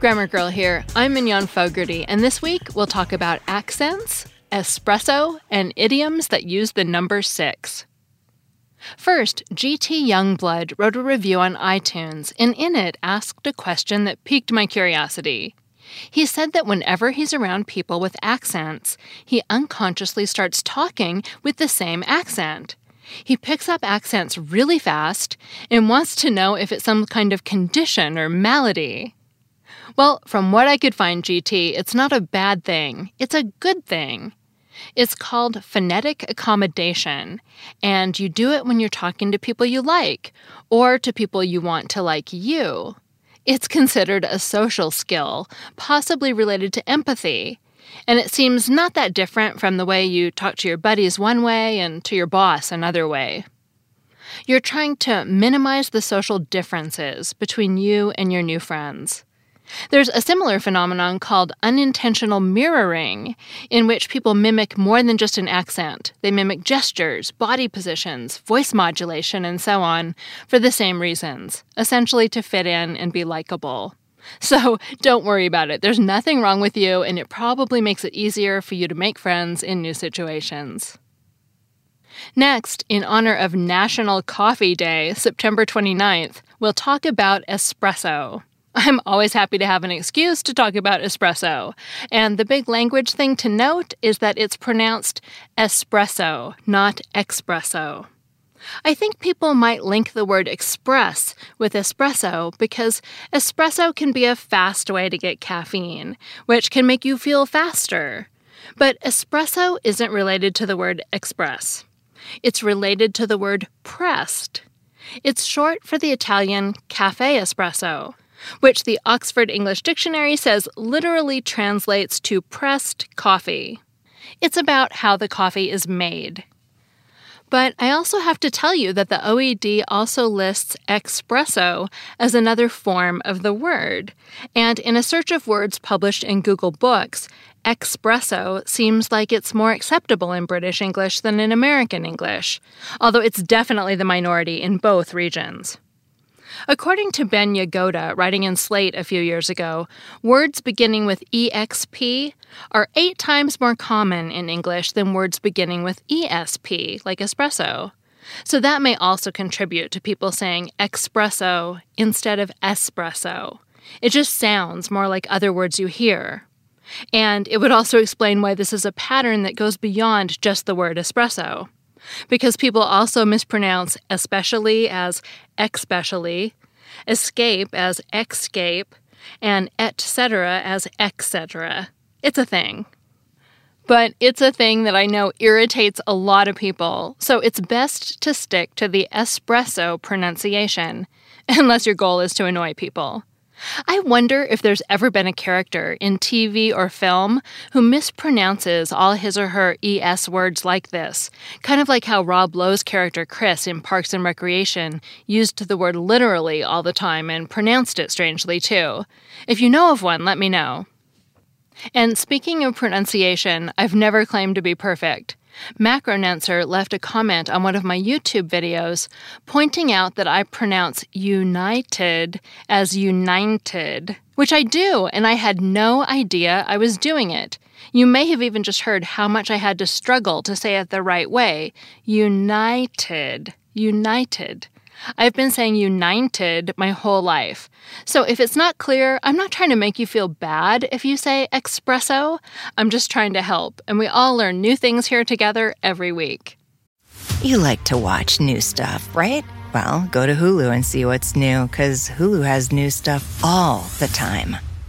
Grammar Girl here. I'm Mignon Fogarty, and this week we'll talk about accents, espresso, and idioms that use the number six. First, GT Youngblood wrote a review on iTunes, and in it asked a question that piqued my curiosity. He said that whenever he's around people with accents, he unconsciously starts talking with the same accent. He picks up accents really fast and wants to know if it's some kind of condition or malady. Well, from what I could find, GT, it's not a bad thing, it's a good thing. It's called phonetic accommodation, and you do it when you're talking to people you like or to people you want to like you. It's considered a social skill, possibly related to empathy, and it seems not that different from the way you talk to your buddies one way and to your boss another way. You're trying to minimize the social differences between you and your new friends. There's a similar phenomenon called unintentional mirroring, in which people mimic more than just an accent. They mimic gestures, body positions, voice modulation, and so on for the same reasons, essentially to fit in and be likable. So don't worry about it. There's nothing wrong with you, and it probably makes it easier for you to make friends in new situations. Next, in honor of National Coffee Day, September 29th, we'll talk about espresso. I'm always happy to have an excuse to talk about espresso. And the big language thing to note is that it's pronounced espresso, not espresso. I think people might link the word express with espresso because espresso can be a fast way to get caffeine, which can make you feel faster. But espresso isn't related to the word express. It's related to the word pressed. It's short for the Italian cafe espresso, which the Oxford English Dictionary says literally translates to pressed coffee. It's about how the coffee is made. But I also have to tell you that the OED also lists espresso as another form of the word. And in a search of words published in Google Books, espresso seems like it's more acceptable in British English than in American English, although it's definitely the minority in both regions. According to Ben Yagoda, writing in Slate a few years ago, words beginning with EXP are eight times more common in English than words beginning with ESP, like espresso. So that may also contribute to people saying espresso instead of espresso. It just sounds more like other words you hear. And it would also explain why this is a pattern that goes beyond just the word espresso because people also mispronounce especially as especially, escape as escape, and etc. as etc. It's a thing. But it's a thing that I know irritates a lot of people, so it's best to stick to the espresso pronunciation, unless your goal is to annoy people. I wonder if there's ever been a character in TV or film who mispronounces all his or her ES words like this, kind of like how Rob Lowe's character Chris in Parks and Recreation used the word literally all the time and pronounced it strangely too. If you know of one, let me know. And speaking of pronunciation, I've never claimed to be perfect. Macronenser left a comment on one of my YouTube videos pointing out that I pronounce united as united, which I do, and I had no idea I was doing it. You may have even just heard how much I had to struggle to say it the right way. United. United. I've been saying united my whole life. So if it's not clear, I'm not trying to make you feel bad if you say espresso. I'm just trying to help, and we all learn new things here together every week. You like to watch new stuff, right? Well, go to Hulu and see what's new, because Hulu has new stuff all the time.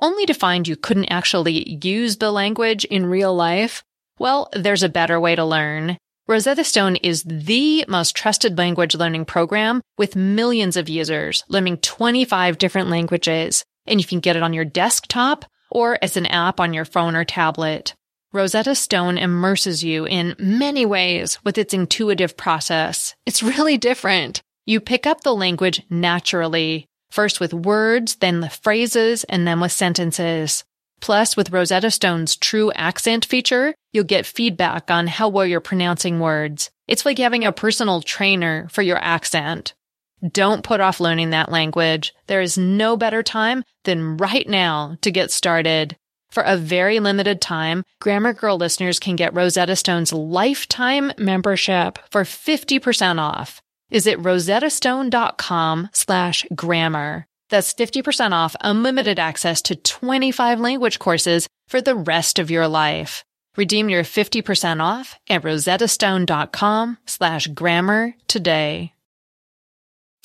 Only to find you couldn't actually use the language in real life? Well, there's a better way to learn. Rosetta Stone is the most trusted language learning program with millions of users learning 25 different languages, and you can get it on your desktop or as an app on your phone or tablet. Rosetta Stone immerses you in many ways with its intuitive process. It's really different. You pick up the language naturally First with words, then the phrases, and then with sentences. Plus, with Rosetta Stone's true accent feature, you'll get feedback on how well you're pronouncing words. It's like having a personal trainer for your accent. Don't put off learning that language. There is no better time than right now to get started. For a very limited time, Grammar Girl listeners can get Rosetta Stone's lifetime membership for 50% off. Is it rosettastone.com slash grammar. That's 50% off unlimited access to 25 language courses for the rest of your life. Redeem your 50% off at rosettastone.com slash grammar today.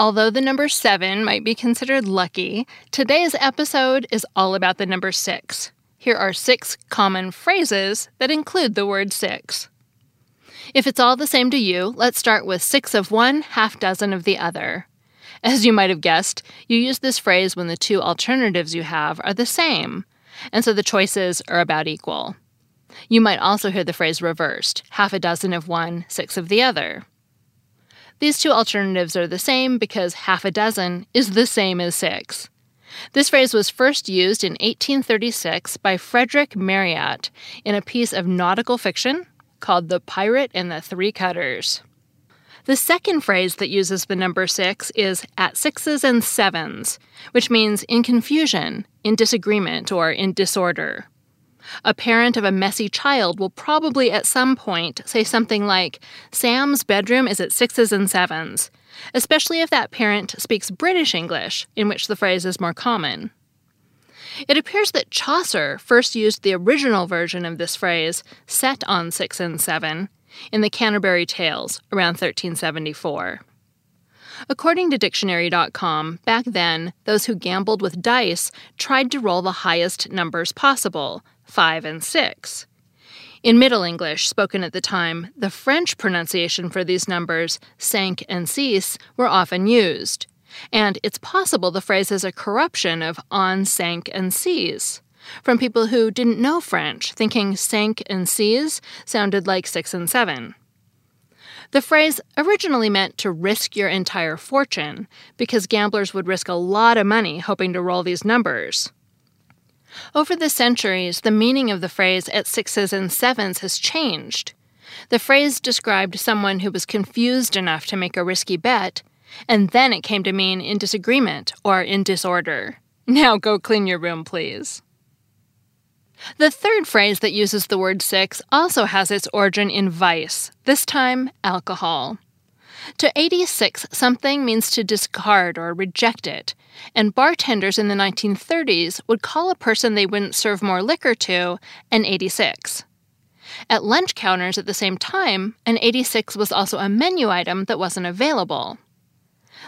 Although the number seven might be considered lucky, today's episode is all about the number six. Here are six common phrases that include the word six. If it's all the same to you, let's start with six of one, half dozen of the other. As you might have guessed, you use this phrase when the two alternatives you have are the same, and so the choices are about equal. You might also hear the phrase reversed half a dozen of one, six of the other. These two alternatives are the same because half a dozen is the same as six. This phrase was first used in 1836 by Frederick Marryat in a piece of nautical fiction called The Pirate and the Three Cutters. The second phrase that uses the number six is at sixes and sevens, which means in confusion, in disagreement, or in disorder. A parent of a messy child will probably at some point say something like, Sam's bedroom is at sixes and sevens, especially if that parent speaks British English, in which the phrase is more common. It appears that Chaucer first used the original version of this phrase, set on six and seven, in the Canterbury Tales around 1374. According to Dictionary.com, back then, those who gambled with dice tried to roll the highest numbers possible, 5 and 6. In Middle English, spoken at the time, the French pronunciation for these numbers, cinq and six, were often used. And it's possible the phrase is a corruption of on, cinq, and six from people who didn't know French, thinking cinq and six sounded like six and seven. The phrase originally meant to risk your entire fortune, because gamblers would risk a lot of money hoping to roll these numbers. Over the centuries, the meaning of the phrase at sixes and sevens has changed. The phrase described someone who was confused enough to make a risky bet, and then it came to mean in disagreement or in disorder. Now go clean your room, please. The third phrase that uses the word six also has its origin in vice, this time alcohol. To 86 something means to discard or reject it, and bartenders in the 1930s would call a person they wouldn't serve more liquor to an 86. At lunch counters at the same time, an 86 was also a menu item that wasn't available.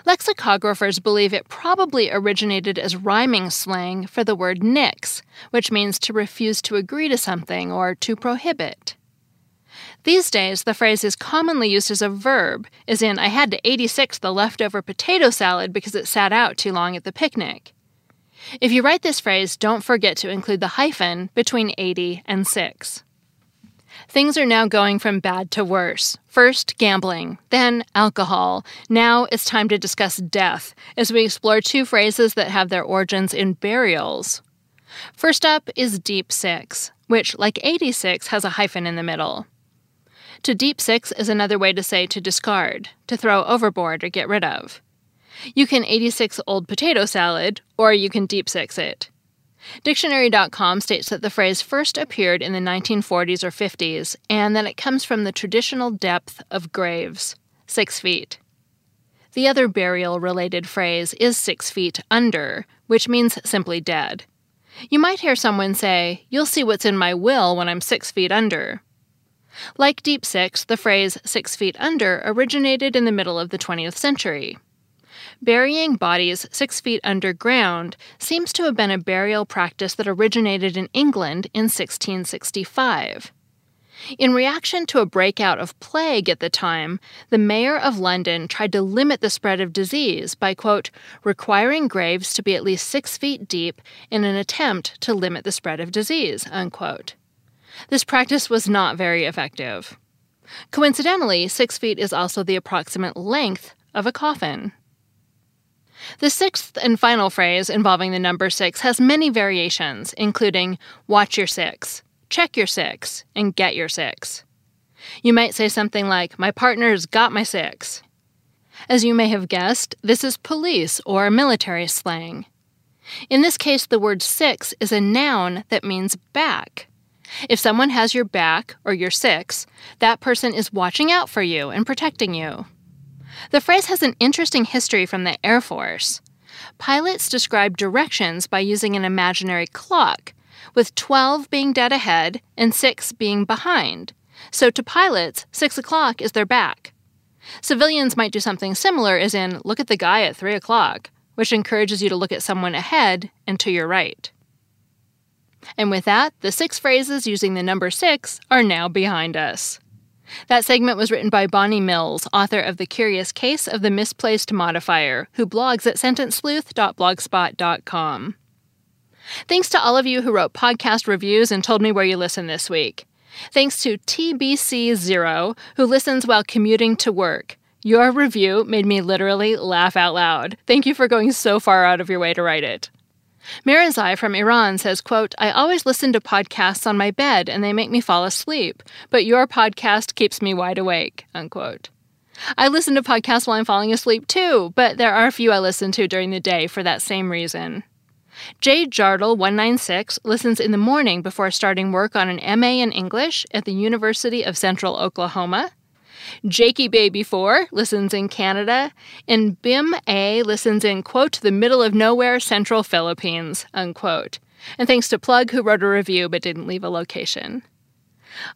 Lexicographers believe it probably originated as rhyming slang for the word nix, which means to refuse to agree to something or to prohibit. These days, the phrase is commonly used as a verb, as in, I had to 86 the leftover potato salad because it sat out too long at the picnic. If you write this phrase, don't forget to include the hyphen between 80 and 6. Things are now going from bad to worse. First, gambling, then, alcohol. Now it's time to discuss death as we explore two phrases that have their origins in burials. First up is deep six, which, like 86, has a hyphen in the middle. To deep six is another way to say to discard, to throw overboard or get rid of. You can 86 old potato salad, or you can deep six it. Dictionary.com states that the phrase first appeared in the 1940s or 50s, and that it comes from the traditional depth of graves, six feet. The other burial related phrase is six feet under, which means simply dead. You might hear someone say, You'll see what's in my will when I'm six feet under. Like Deep Six, the phrase six feet under originated in the middle of the 20th century. Burying bodies six feet underground seems to have been a burial practice that originated in England in 1665. In reaction to a breakout of plague at the time, the mayor of London tried to limit the spread of disease by, quote, requiring graves to be at least six feet deep in an attempt to limit the spread of disease, unquote. This practice was not very effective. Coincidentally, six feet is also the approximate length of a coffin. The sixth and final phrase involving the number six has many variations, including watch your six, check your six, and get your six. You might say something like, My partner's got my six. As you may have guessed, this is police or military slang. In this case, the word six is a noun that means back. If someone has your back or your six, that person is watching out for you and protecting you. The phrase has an interesting history from the Air Force. Pilots describe directions by using an imaginary clock, with 12 being dead ahead and 6 being behind. So to pilots, 6 o'clock is their back. Civilians might do something similar, as in, look at the guy at 3 o'clock, which encourages you to look at someone ahead and to your right. And with that, the six phrases using the number 6 are now behind us. That segment was written by Bonnie Mills, author of The Curious Case of the Misplaced Modifier, who blogs at sentencesleuth.blogspot.com. Thanks to all of you who wrote podcast reviews and told me where you listen this week. Thanks to TBC0, who listens while commuting to work. Your review made me literally laugh out loud. Thank you for going so far out of your way to write it. Mirazai from Iran says, quote, I always listen to podcasts on my bed and they make me fall asleep, but your podcast keeps me wide awake, unquote. I listen to podcasts while I'm falling asleep too, but there are a few I listen to during the day for that same reason. Jade Jardel196 listens in the morning before starting work on an MA in English at the University of Central Oklahoma. Jakey Baby 4 listens in Canada, and Bim A listens in, quote, the middle of nowhere, central Philippines, unquote. And thanks to Plug, who wrote a review but didn't leave a location.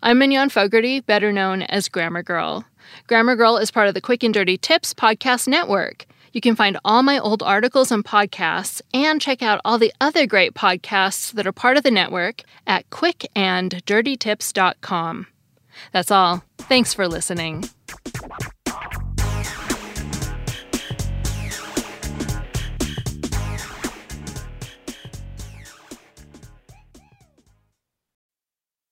I'm Mignon Fogarty, better known as Grammar Girl. Grammar Girl is part of the Quick and Dirty Tips podcast network. You can find all my old articles and podcasts and check out all the other great podcasts that are part of the network at quickanddirtytips.com. That's all. Thanks for listening.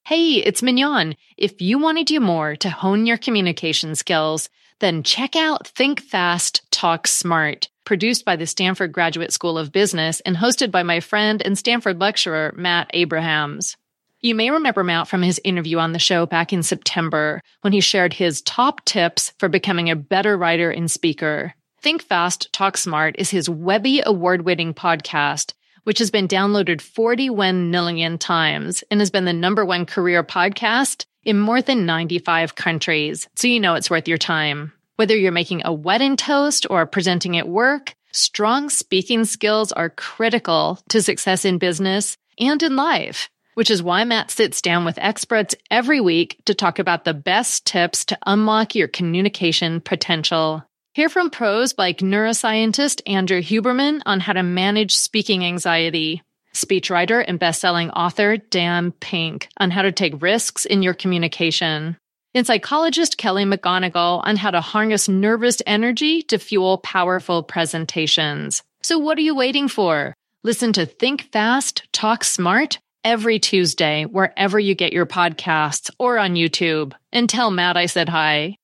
Hey, it's Mignon. If you want to do more to hone your communication skills, then check out Think Fast, Talk Smart, produced by the Stanford Graduate School of Business and hosted by my friend and Stanford lecturer, Matt Abrahams. You may remember Matt from his interview on the show back in September when he shared his top tips for becoming a better writer and speaker. Think Fast, Talk Smart is his Webby award winning podcast, which has been downloaded 41 million times and has been the number one career podcast in more than 95 countries. So you know it's worth your time. Whether you're making a wedding toast or presenting at work, strong speaking skills are critical to success in business and in life, which is why Matt sits down with experts every week to talk about the best tips to unlock your communication potential. Hear from pros like neuroscientist Andrew Huberman on how to manage speaking anxiety, speechwriter and bestselling author Dan Pink on how to take risks in your communication, and psychologist Kelly McGonigal on how to harness nervous energy to fuel powerful presentations. So, what are you waiting for? Listen to Think Fast, Talk Smart every Tuesday, wherever you get your podcasts or on YouTube. And tell Matt I said hi.